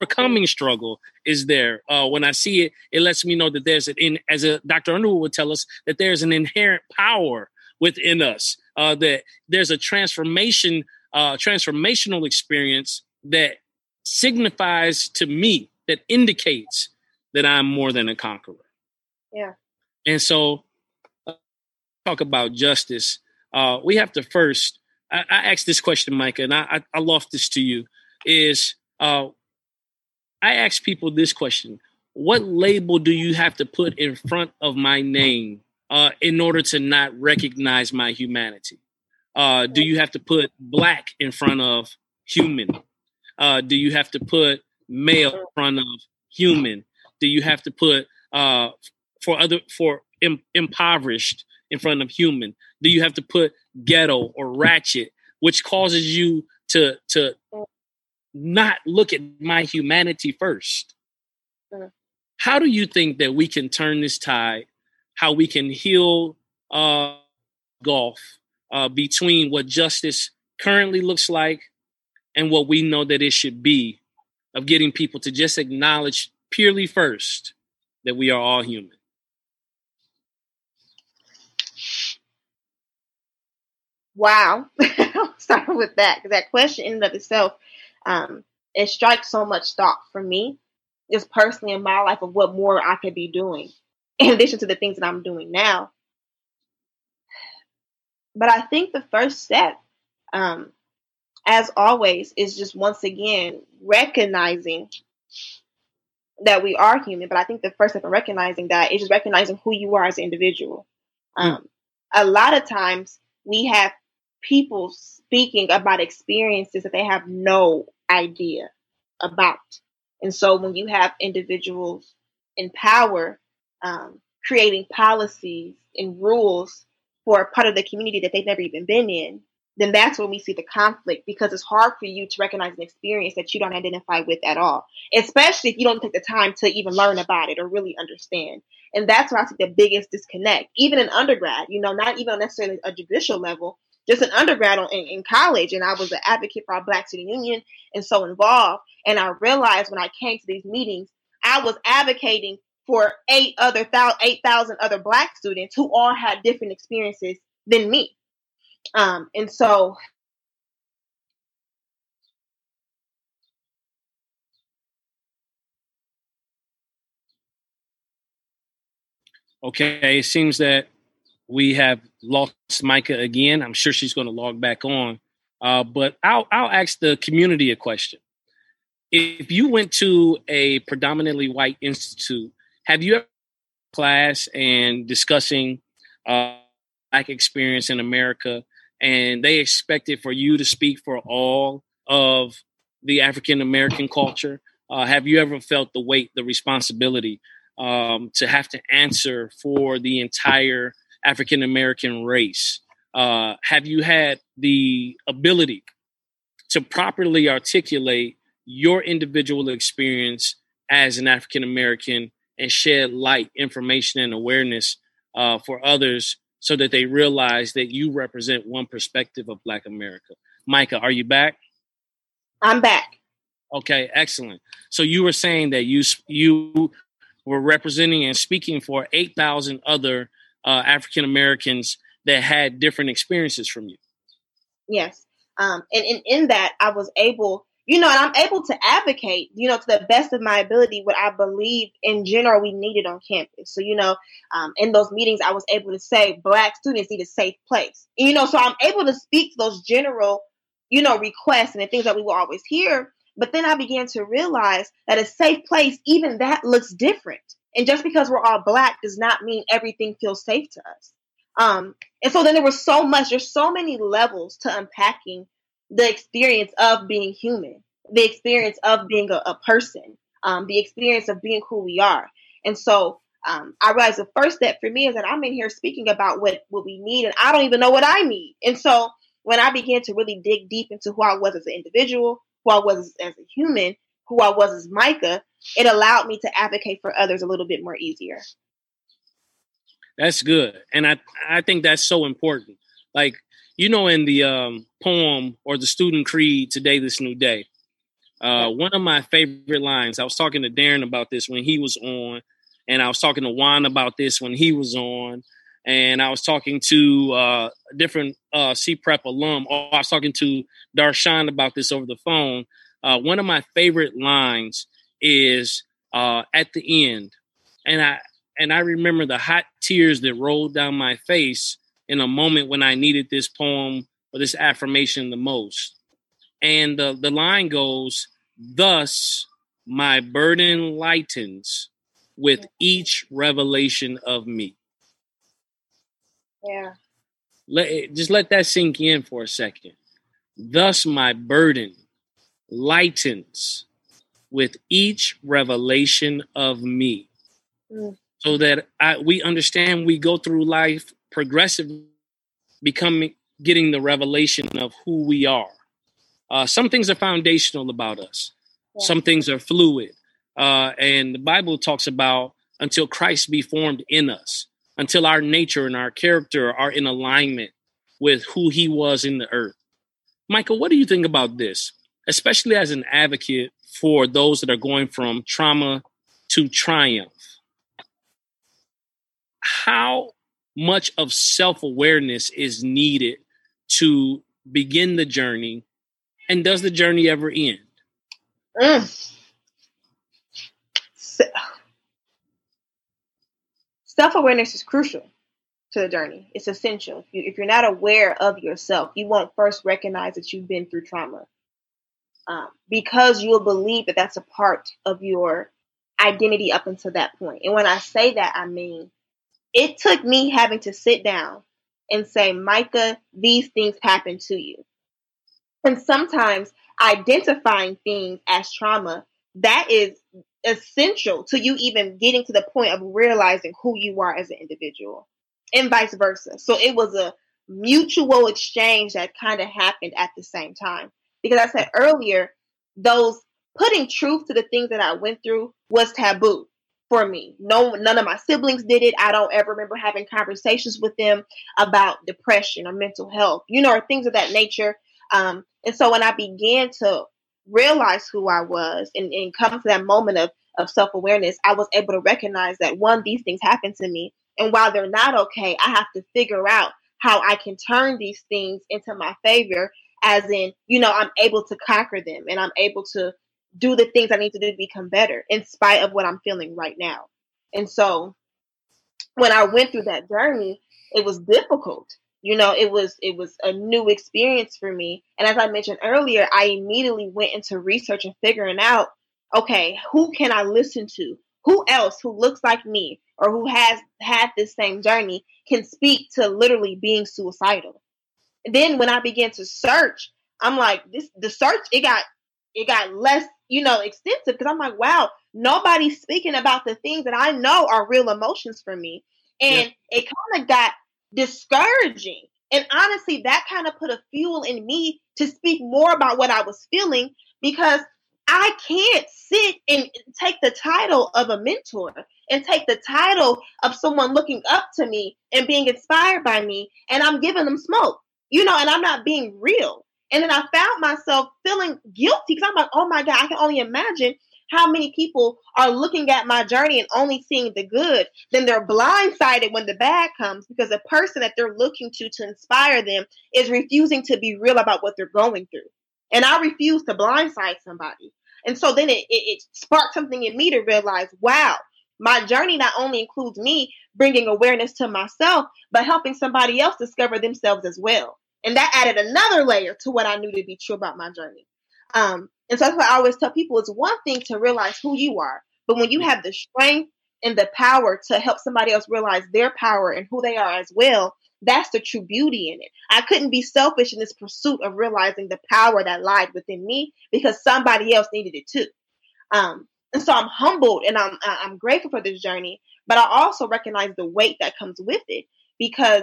A: overcoming struggle is there. Uh, when I see it, it lets me know that there's an in as a Dr. Underwood would tell us that there's an inherent power within us. Uh, that there's a transformation, uh, transformational experience that signifies to me that indicates that I'm more than a conqueror.
B: Yeah.
A: And so, uh, talk about justice. Uh, we have to first. I, I asked this question, Micah, and I, I, I loft this to you. Is uh, I ask people this question: What label do you have to put in front of my name uh, in order to not recognize my humanity? Uh, do you have to put black in front of human? Uh, do you have to put male in front of human? Do you have to put uh, for other for Im- impoverished in front of human? Do you have to put ghetto or ratchet, which causes you to to not look at my humanity first? Mm. How do you think that we can turn this tide? How we can heal uh, gulf uh, between what justice currently looks like and what we know that it should be of getting people to just acknowledge purely first that we are all human.
B: Wow. <laughs> Start with that because that question in and of itself, um, it strikes so much thought for me, just personally in my life of what more I could be doing <laughs> in addition to the things that I'm doing now. But I think the first step, um, as always, is just once again recognizing that we are human. But I think the first step in recognizing that is just recognizing who you are as an individual. Hmm. Um. A lot of times we have people speaking about experiences that they have no idea about. And so when you have individuals in power um, creating policies and rules for a part of the community that they've never even been in, then that's when we see the conflict because it's hard for you to recognize an experience that you don't identify with at all, especially if you don't take the time to even learn about it or really understand. And that's where I see the biggest disconnect, even in undergrad, you know, not even necessarily a judicial level, just an undergrad in, in college. And I was an advocate for our Black Student Union and so involved. And I realized when I came to these meetings, I was advocating for eight other eight thousand other black students who all had different experiences than me. Um, and so
A: Okay, it seems that we have lost Micah again. I'm sure she's going to log back on. Uh, but I'll I'll ask the community a question. If you went to a predominantly white institute have you ever class and discussing uh, black experience in America, and they expected for you to speak for all of the African American culture? Uh, have you ever felt the weight, the responsibility um, to have to answer for the entire African American race? Uh, have you had the ability to properly articulate your individual experience as an African American and shed light, information, and awareness uh, for others so that they realize that you represent one perspective of Black America. Micah, are you back?
B: I'm back.
A: Okay, excellent. So you were saying that you you were representing and speaking for eight thousand other uh, African Americans that had different experiences from you.
B: Yes, um, and, and in that I was able you know, and I'm able to advocate, you know, to the best of my ability, what I believe in general we needed on campus. So, you know, um, in those meetings, I was able to say Black students need a safe place. And, you know, so I'm able to speak to those general, you know, requests and the things that we will always hear. But then I began to realize that a safe place, even that looks different. And just because we're all Black does not mean everything feels safe to us. Um, and so then there was so much, there's so many levels to unpacking the experience of being human, the experience of being a, a person, um, the experience of being who we are. And so um, I realized the first step for me is that I'm in here speaking about what, what we need, and I don't even know what I need. And so when I began to really dig deep into who I was as an individual, who I was as a human, who I was as Micah, it allowed me to advocate for others a little bit more easier.
A: That's good. And I I think that's so important. Like you know, in the um, poem or the student creed, Today, This New Day, uh, one of my favorite lines, I was talking to Darren about this when he was on, and I was talking to Juan about this when he was on, and I was talking to uh, a different uh, C Prep alum, or I was talking to Darshan about this over the phone. Uh, one of my favorite lines is uh, at the end, and I and I remember the hot tears that rolled down my face in a moment when I needed this poem or this affirmation the most. And the, the line goes, Thus my burden lightens with each revelation of me.
B: Yeah.
A: Let just let that sink in for a second. Thus my burden lightens with each revelation of me. Mm. So that I, we understand we go through life progressively becoming getting the revelation of who we are. Uh, some things are foundational about us. Yeah. Some things are fluid. Uh, and the Bible talks about until Christ be formed in us, until our nature and our character are in alignment with who he was in the earth. Micah, what do you think about this, especially as an advocate for those that are going from trauma to triumph? How much of self awareness is needed to begin the journey? And does the journey ever end? Mm.
B: Self awareness is crucial to the journey. It's essential. If you're not aware of yourself, you won't first recognize that you've been through trauma um, because you'll believe that that's a part of your identity up until that point. And when I say that, I mean it took me having to sit down and say, Micah, these things happen to you. And sometimes identifying things as trauma, that is essential to you even getting to the point of realizing who you are as an individual and vice versa. So it was a mutual exchange that kind of happened at the same time. Because I said earlier, those putting truth to the things that I went through was taboo for me. No, none of my siblings did it. I don't ever remember having conversations with them about depression or mental health, you know, or things of that nature. Um, and so when I began to realize who I was and, and come to that moment of, of self awareness, I was able to recognize that one, these things happen to me. And while they're not okay, I have to figure out how I can turn these things into my favor, as in, you know, I'm able to conquer them and I'm able to do the things I need to do to become better in spite of what I'm feeling right now. And so when I went through that journey, it was difficult. You know, it was it was a new experience for me. And as I mentioned earlier, I immediately went into research and figuring out, okay, who can I listen to? Who else who looks like me or who has had this same journey can speak to literally being suicidal. And then when I began to search, I'm like, this the search it got it got less, you know, extensive because I'm like, wow, nobody's speaking about the things that I know are real emotions for me. And yeah. it kind of got discouraging. And honestly, that kind of put a fuel in me to speak more about what I was feeling because I can't sit and take the title of a mentor and take the title of someone looking up to me and being inspired by me and I'm giving them smoke, you know, and I'm not being real. And then I found myself feeling guilty because I'm like, oh my God, I can only imagine how many people are looking at my journey and only seeing the good. Then they're blindsided when the bad comes because the person that they're looking to to inspire them is refusing to be real about what they're going through. And I refuse to blindside somebody. And so then it, it, it sparked something in me to realize, wow, my journey not only includes me bringing awareness to myself, but helping somebody else discover themselves as well. And that added another layer to what I knew to be true about my journey. Um, and so that's why I always tell people it's one thing to realize who you are, but when you have the strength and the power to help somebody else realize their power and who they are as well, that's the true beauty in it. I couldn't be selfish in this pursuit of realizing the power that lied within me because somebody else needed it too. Um, and so I'm humbled and I'm I'm grateful for this journey, but I also recognize the weight that comes with it because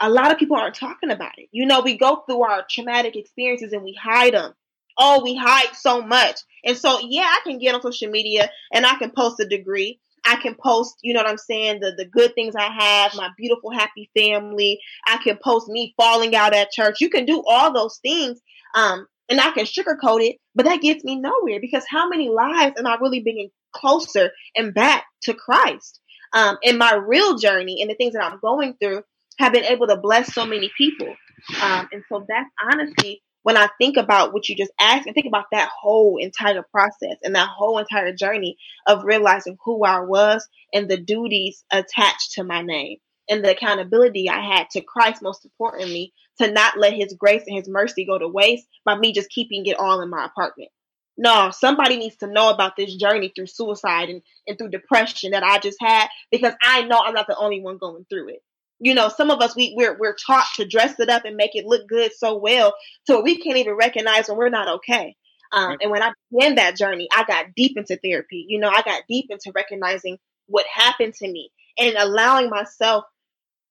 B: a lot of people aren't talking about it. You know, we go through our traumatic experiences and we hide them. Oh, we hide so much. And so, yeah, I can get on social media and I can post a degree. I can post, you know what I'm saying, the, the good things I have, my beautiful, happy family. I can post me falling out at church. You can do all those things. Um, and I can sugarcoat it, but that gets me nowhere because how many lives am I really bringing closer and back to Christ? Um, in my real journey and the things that I'm going through have been able to bless so many people. Um, and so that's honestly when I think about what you just asked, and think about that whole entire process and that whole entire journey of realizing who I was and the duties attached to my name and the accountability I had to Christ, most importantly, to not let his grace and his mercy go to waste by me just keeping it all in my apartment. No, somebody needs to know about this journey through suicide and, and through depression that I just had because I know I'm not the only one going through it you know, some of us we we're we're taught to dress it up and make it look good so well, so we can't even recognize when we're not okay. Um, and when I began that journey, I got deep into therapy. You know, I got deep into recognizing what happened to me and allowing myself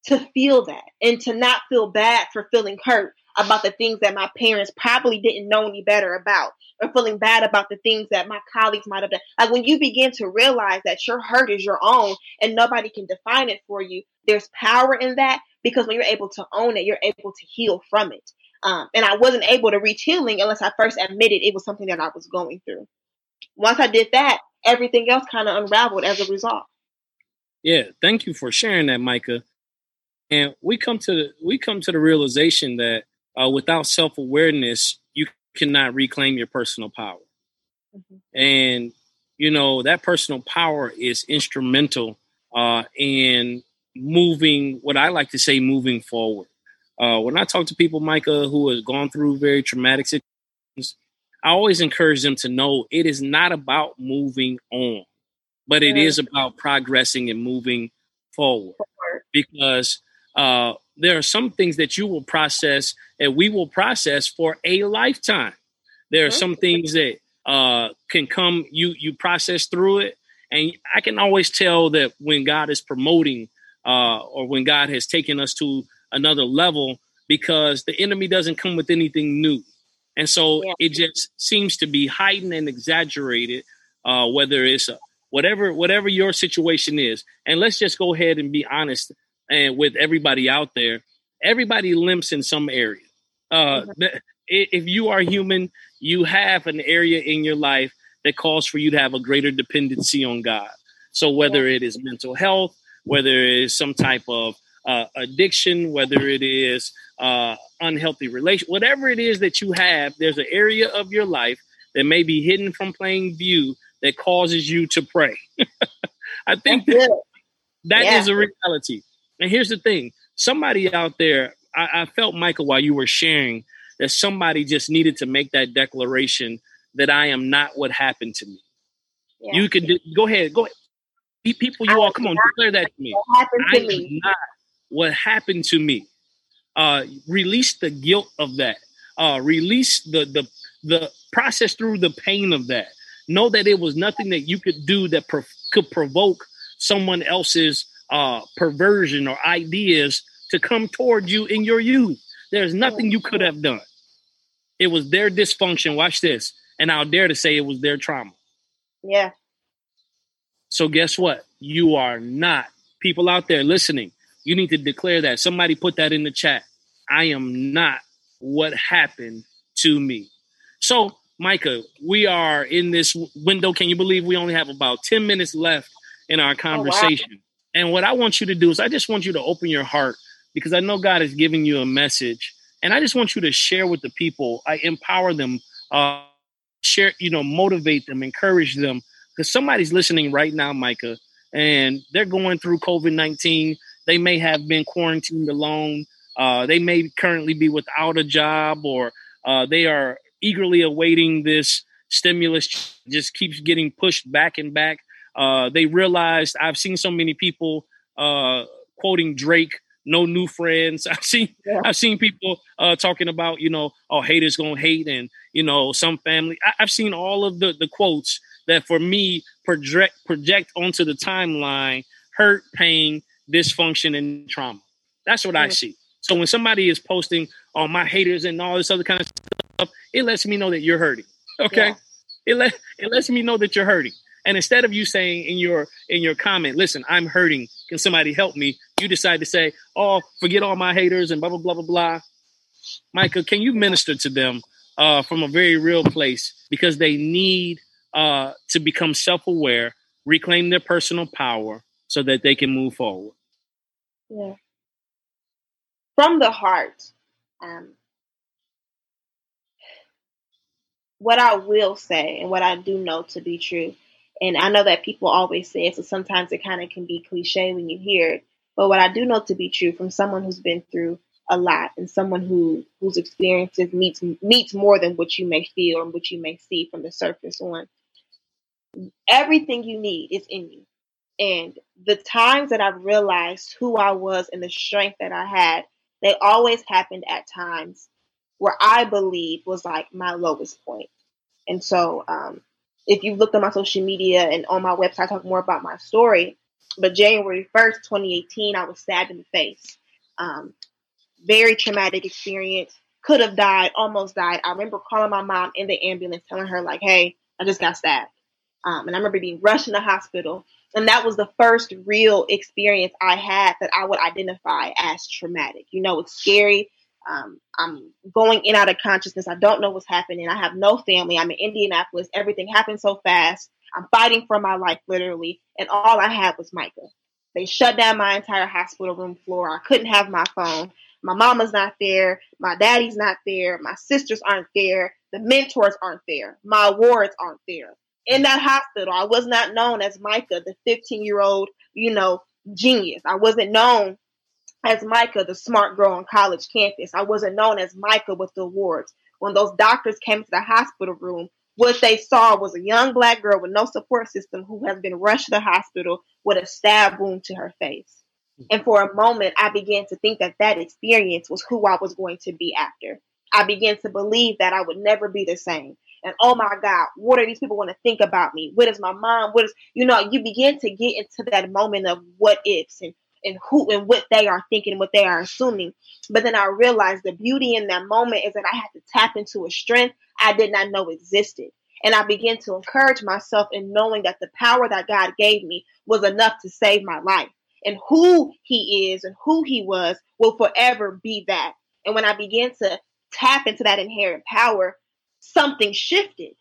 B: to feel that and to not feel bad for feeling hurt about the things that my parents probably didn't know any better about or feeling bad about the things that my colleagues might have done. Like when you begin to realize that your hurt is your own and nobody can define it for you, there's power in that because when you're able to own it, you're able to heal from it. Um, and I wasn't able to reach healing unless I first admitted it was something that I was going through. Once I did that, everything else kind of unraveled as a result.
A: Yeah, thank you for sharing that, Micah. And we come to the, we come to the realization that uh, without self awareness, you cannot reclaim your personal power. Mm-hmm. And you know that personal power is instrumental uh, in moving. What I like to say, moving forward. Uh, when I talk to people, Micah, who has gone through very traumatic situations, I always encourage them to know it is not about moving on, but it is about progressing and moving forward. Because uh, there are some things that you will process and we will process for a lifetime. There are some things that uh, can come, you you process through it, and I can always tell that when God is promoting uh, or when God has taken us to another level because the enemy doesn't come with anything new. And so yeah. it just seems to be heightened and exaggerated, uh, whether it's a, whatever whatever your situation is. And let's just go ahead and be honest and with everybody out there. Everybody limps in some area. Uh, mm-hmm. If you are human, you have an area in your life that calls for you to have a greater dependency on God. So whether yeah. it is mental health, whether it is some type of uh, addiction, whether it is uh, unhealthy relation, whatever it is that you have, there's an area of your life that may be hidden from plain view that causes you to pray. <laughs> I think that, that yeah. is a reality. And here's the thing somebody out there, I, I felt, Micah, while you were sharing, that somebody just needed to make that declaration that I am not what happened to me. Yeah. You can do, go ahead, go ahead. People, you I all come on, declare that to me. What happened to I me. not what happened to me. Uh, release the guilt of that. Uh, release the the the process through the pain of that. Know that it was nothing that you could do that pro- could provoke someone else's uh, perversion or ideas to come toward you in your youth. There's nothing you could have done. It was their dysfunction. Watch this. And I'll dare to say it was their trauma.
B: Yeah.
A: So guess what? You are not people out there listening. You need to declare that. Somebody put that in the chat. I am not what happened to me. So, Micah, we are in this window. Can you believe we only have about 10 minutes left in our conversation? Oh, wow. And what I want you to do is I just want you to open your heart because I know God is giving you a message. And I just want you to share with the people. I empower them, uh, share, you know, motivate them, encourage them. Because somebody's listening right now, Micah, and they're going through COVID 19 they may have been quarantined alone. Uh, they may currently be without a job, or uh, they are eagerly awaiting this stimulus. Just keeps getting pushed back and back. Uh, they realized I've seen so many people uh, quoting Drake. No new friends. <laughs> I've seen yeah. I've seen people uh, talking about you know oh haters gonna hate and you know some family. I, have seen all of the the quotes that for me project project onto the timeline hurt, pain, dysfunction and trauma. That's what I see. So when somebody is posting all oh, my haters and all this other kind of stuff, it lets me know that you're hurting. Okay. Yeah. It let it lets me know that you're hurting. And instead of you saying in your in your comment, listen, I'm hurting. Can somebody help me? You decide to say, oh, forget all my haters and blah blah blah blah blah. Micah, can you minister to them uh, from a very real place because they need uh, to become self-aware, reclaim their personal power, so that they can move forward.
B: Yeah. From the heart, um, what I will say and what I do know to be true, and I know that people always say it, so sometimes it kind of can be cliche when you hear it. But what I do know to be true from someone who's been through a lot and someone who whose experiences meets meets more than what you may feel and what you may see from the surface on. Everything you need is in you. And the times that I've realized who I was and the strength that I had, they always happened at times where I believe was like my lowest point. And so, um, if you've looked on my social media and on my website, I talk more about my story. but January 1st, 2018, I was stabbed in the face. Um, very traumatic experience. Could have died, almost died. I remember calling my mom in the ambulance, telling her, like, hey, I just got stabbed. Um, and I remember being rushed in the hospital. And that was the first real experience I had that I would identify as traumatic. You know, it's scary. Um, I'm going in out of consciousness. I don't know what's happening. I have no family. I'm in Indianapolis. Everything happened so fast. I'm fighting for my life, literally. And all I had was Micah. They shut down my entire hospital room floor. I couldn't have my phone. My mama's not there. My daddy's not there. My sisters aren't there. The mentors aren't there. My awards aren't there. In that hospital, I was not known as Micah, the 15 year old, you know, genius. I wasn't known as Micah, the smart girl on college campus. I wasn't known as Micah with the awards. When those doctors came to the hospital room, what they saw was a young black girl with no support system who has been rushed to the hospital with a stab wound to her face. And for a moment, I began to think that that experience was who I was going to be after. I began to believe that I would never be the same. And oh my God, what are these people going to think about me? What is my mom? What is, you know, you begin to get into that moment of what ifs and and who and what they are thinking, what they are assuming. But then I realized the beauty in that moment is that I had to tap into a strength I did not know existed. And I began to encourage myself in knowing that the power that God gave me was enough to save my life. And who He is and who He was will forever be that. And when I began to tap into that inherent power, something shifted.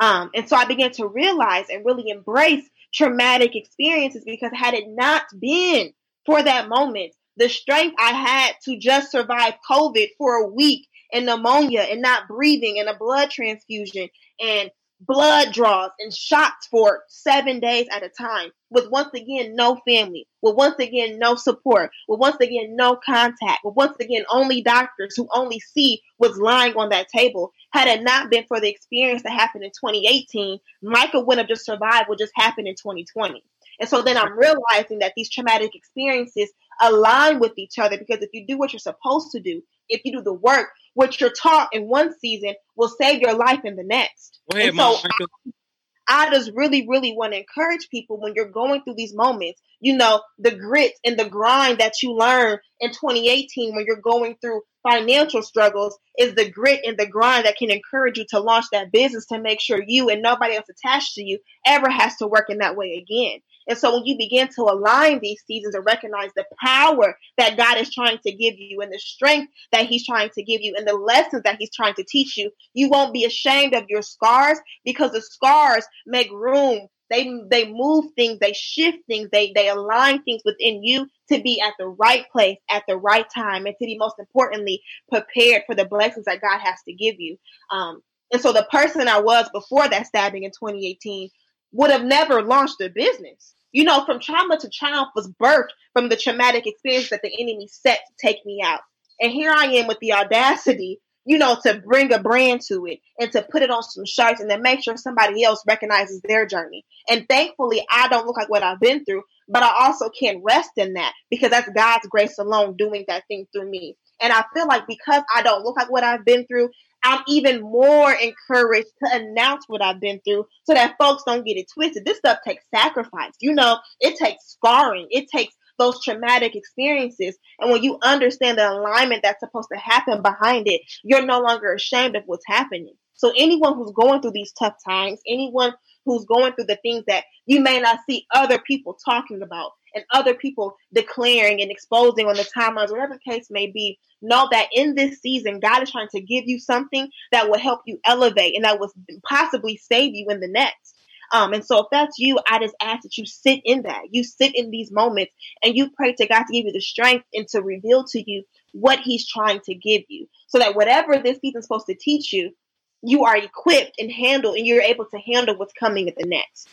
B: Um, and so I began to realize and really embrace traumatic experiences because had it not been for that moment, the strength I had to just survive COVID for a week and pneumonia and not breathing and a blood transfusion and blood draws and shots for seven days at a time. With once again no family, with once again no support, with once again no contact, with once again only doctors who only see what's lying on that table. Had it not been for the experience that happened in 2018, Micah wouldn't have just survived what just happened in 2020. And so then I'm realizing that these traumatic experiences align with each other because if you do what you're supposed to do, if you do the work, what you're taught in one season will save your life in the next. Ahead, so I, I just really, really want to encourage people when you're going through these moments, you know, the grit and the grind that you learn in 2018 when you're going through financial struggles is the grit and the grind that can encourage you to launch that business to make sure you and nobody else attached to you ever has to work in that way again. And so when you begin to align these seasons and recognize the power that God is trying to give you and the strength that He's trying to give you and the lessons that He's trying to teach you, you won't be ashamed of your scars because the scars make room. They they move things, they shift things, they they align things within you to be at the right place at the right time and to be most importantly prepared for the blessings that God has to give you. Um, and so the person I was before that stabbing in 2018 would have never launched a business you know, from trauma to triumph was birthed from the traumatic experience that the enemy set to take me out. And here I am with the audacity, you know, to bring a brand to it and to put it on some shirts and then make sure somebody else recognizes their journey. And thankfully, I don't look like what I've been through, but I also can't rest in that because that's God's grace alone doing that thing through me. And I feel like because I don't look like what I've been through, I'm even more encouraged to announce what I've been through so that folks don't get it twisted. This stuff takes sacrifice. You know, it takes scarring. It takes those traumatic experiences. And when you understand the alignment that's supposed to happen behind it, you're no longer ashamed of what's happening. So anyone who's going through these tough times, anyone who's going through the things that you may not see other people talking about and other people declaring and exposing on the timelines, whatever the case may be, know that in this season, God is trying to give you something that will help you elevate and that will possibly save you in the next. Um, and so if that's you, I just ask that you sit in that. You sit in these moments and you pray to God to give you the strength and to reveal to you what He's trying to give you. So that whatever this season's supposed to teach you, you are equipped and handle and you're able to handle what's coming at the next.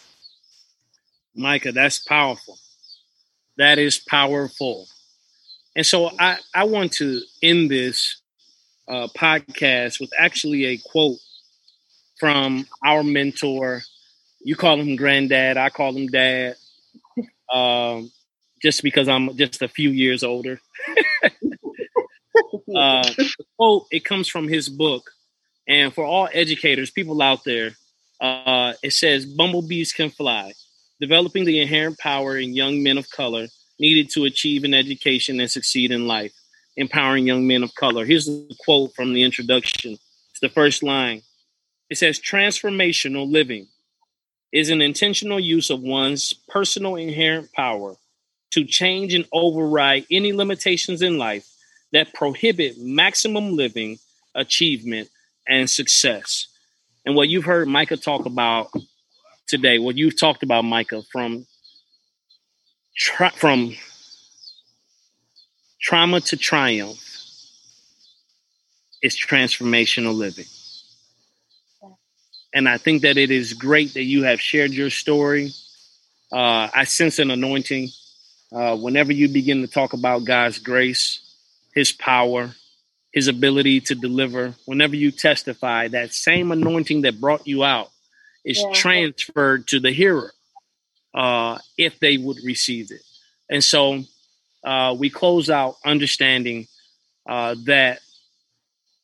A: Micah, that's powerful. That is powerful. And so I, I want to end this uh, podcast with actually a quote from our mentor. You call him granddad, I call him dad, um, just because I'm just a few years older. <laughs> uh, the quote, it comes from his book. And for all educators, people out there, uh, it says, Bumblebees can fly, developing the inherent power in young men of color needed to achieve an education and succeed in life, empowering young men of color. Here's the quote from the introduction. It's the first line. It says, Transformational living is an intentional use of one's personal inherent power to change and override any limitations in life that prohibit maximum living, achievement, and success. And what you've heard Micah talk about today, what you've talked about, Micah, from tra- from trauma to triumph, is transformational living. And I think that it is great that you have shared your story. Uh, I sense an anointing uh, whenever you begin to talk about God's grace, His power, His ability to deliver. Whenever you testify, that same anointing that brought you out is yeah. transferred to the hearer uh, if they would receive it. And so uh, we close out understanding uh, that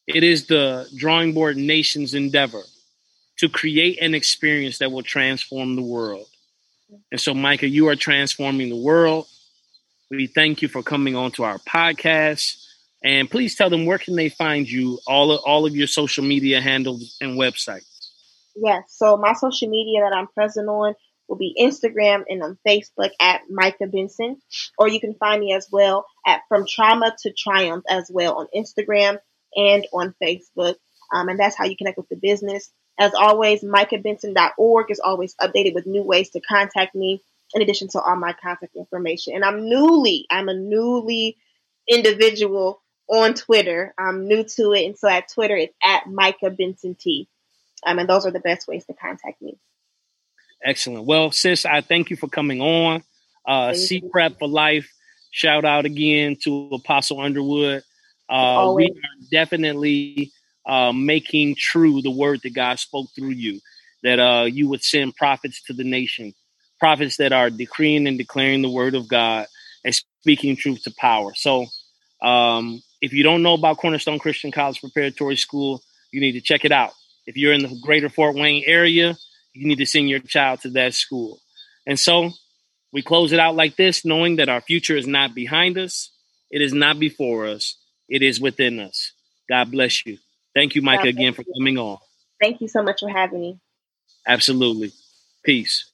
A: it is the drawing board nation's endeavor to create an experience that will transform the world. And so, Micah, you are transforming the world. We thank you for coming on to our podcast. And please tell them where can they find you, all of, all of your social media handles and websites.
B: Yes. So my social media that I'm present on will be Instagram and on Facebook at Micah Benson. Or you can find me as well at From Trauma to Triumph as well on Instagram and on Facebook. Um, and that's how you connect with the business. As always, micahbenson.org is always updated with new ways to contact me in addition to all my contact information. And I'm newly, I'm a newly individual on Twitter. I'm new to it. And so at Twitter, it's at Micah Benson T. Um, and those are the best ways to contact me.
A: Excellent. Well, sis, I thank you for coming on. Uh, C Prep for Life. Shout out again to Apostle Underwood. Uh, we are definitely uh, making true the word that God spoke through you, that uh, you would send prophets to the nation, prophets that are decreeing and declaring the word of God and speaking truth to power. So, um, if you don't know about Cornerstone Christian College Preparatory School, you need to check it out. If you're in the greater Fort Wayne area, you need to send your child to that school. And so we close it out like this, knowing that our future is not behind us, it is not before us, it is within us. God bless you. Thank you, Micah, again for coming on.
B: Thank you so much for having me.
A: Absolutely. Peace.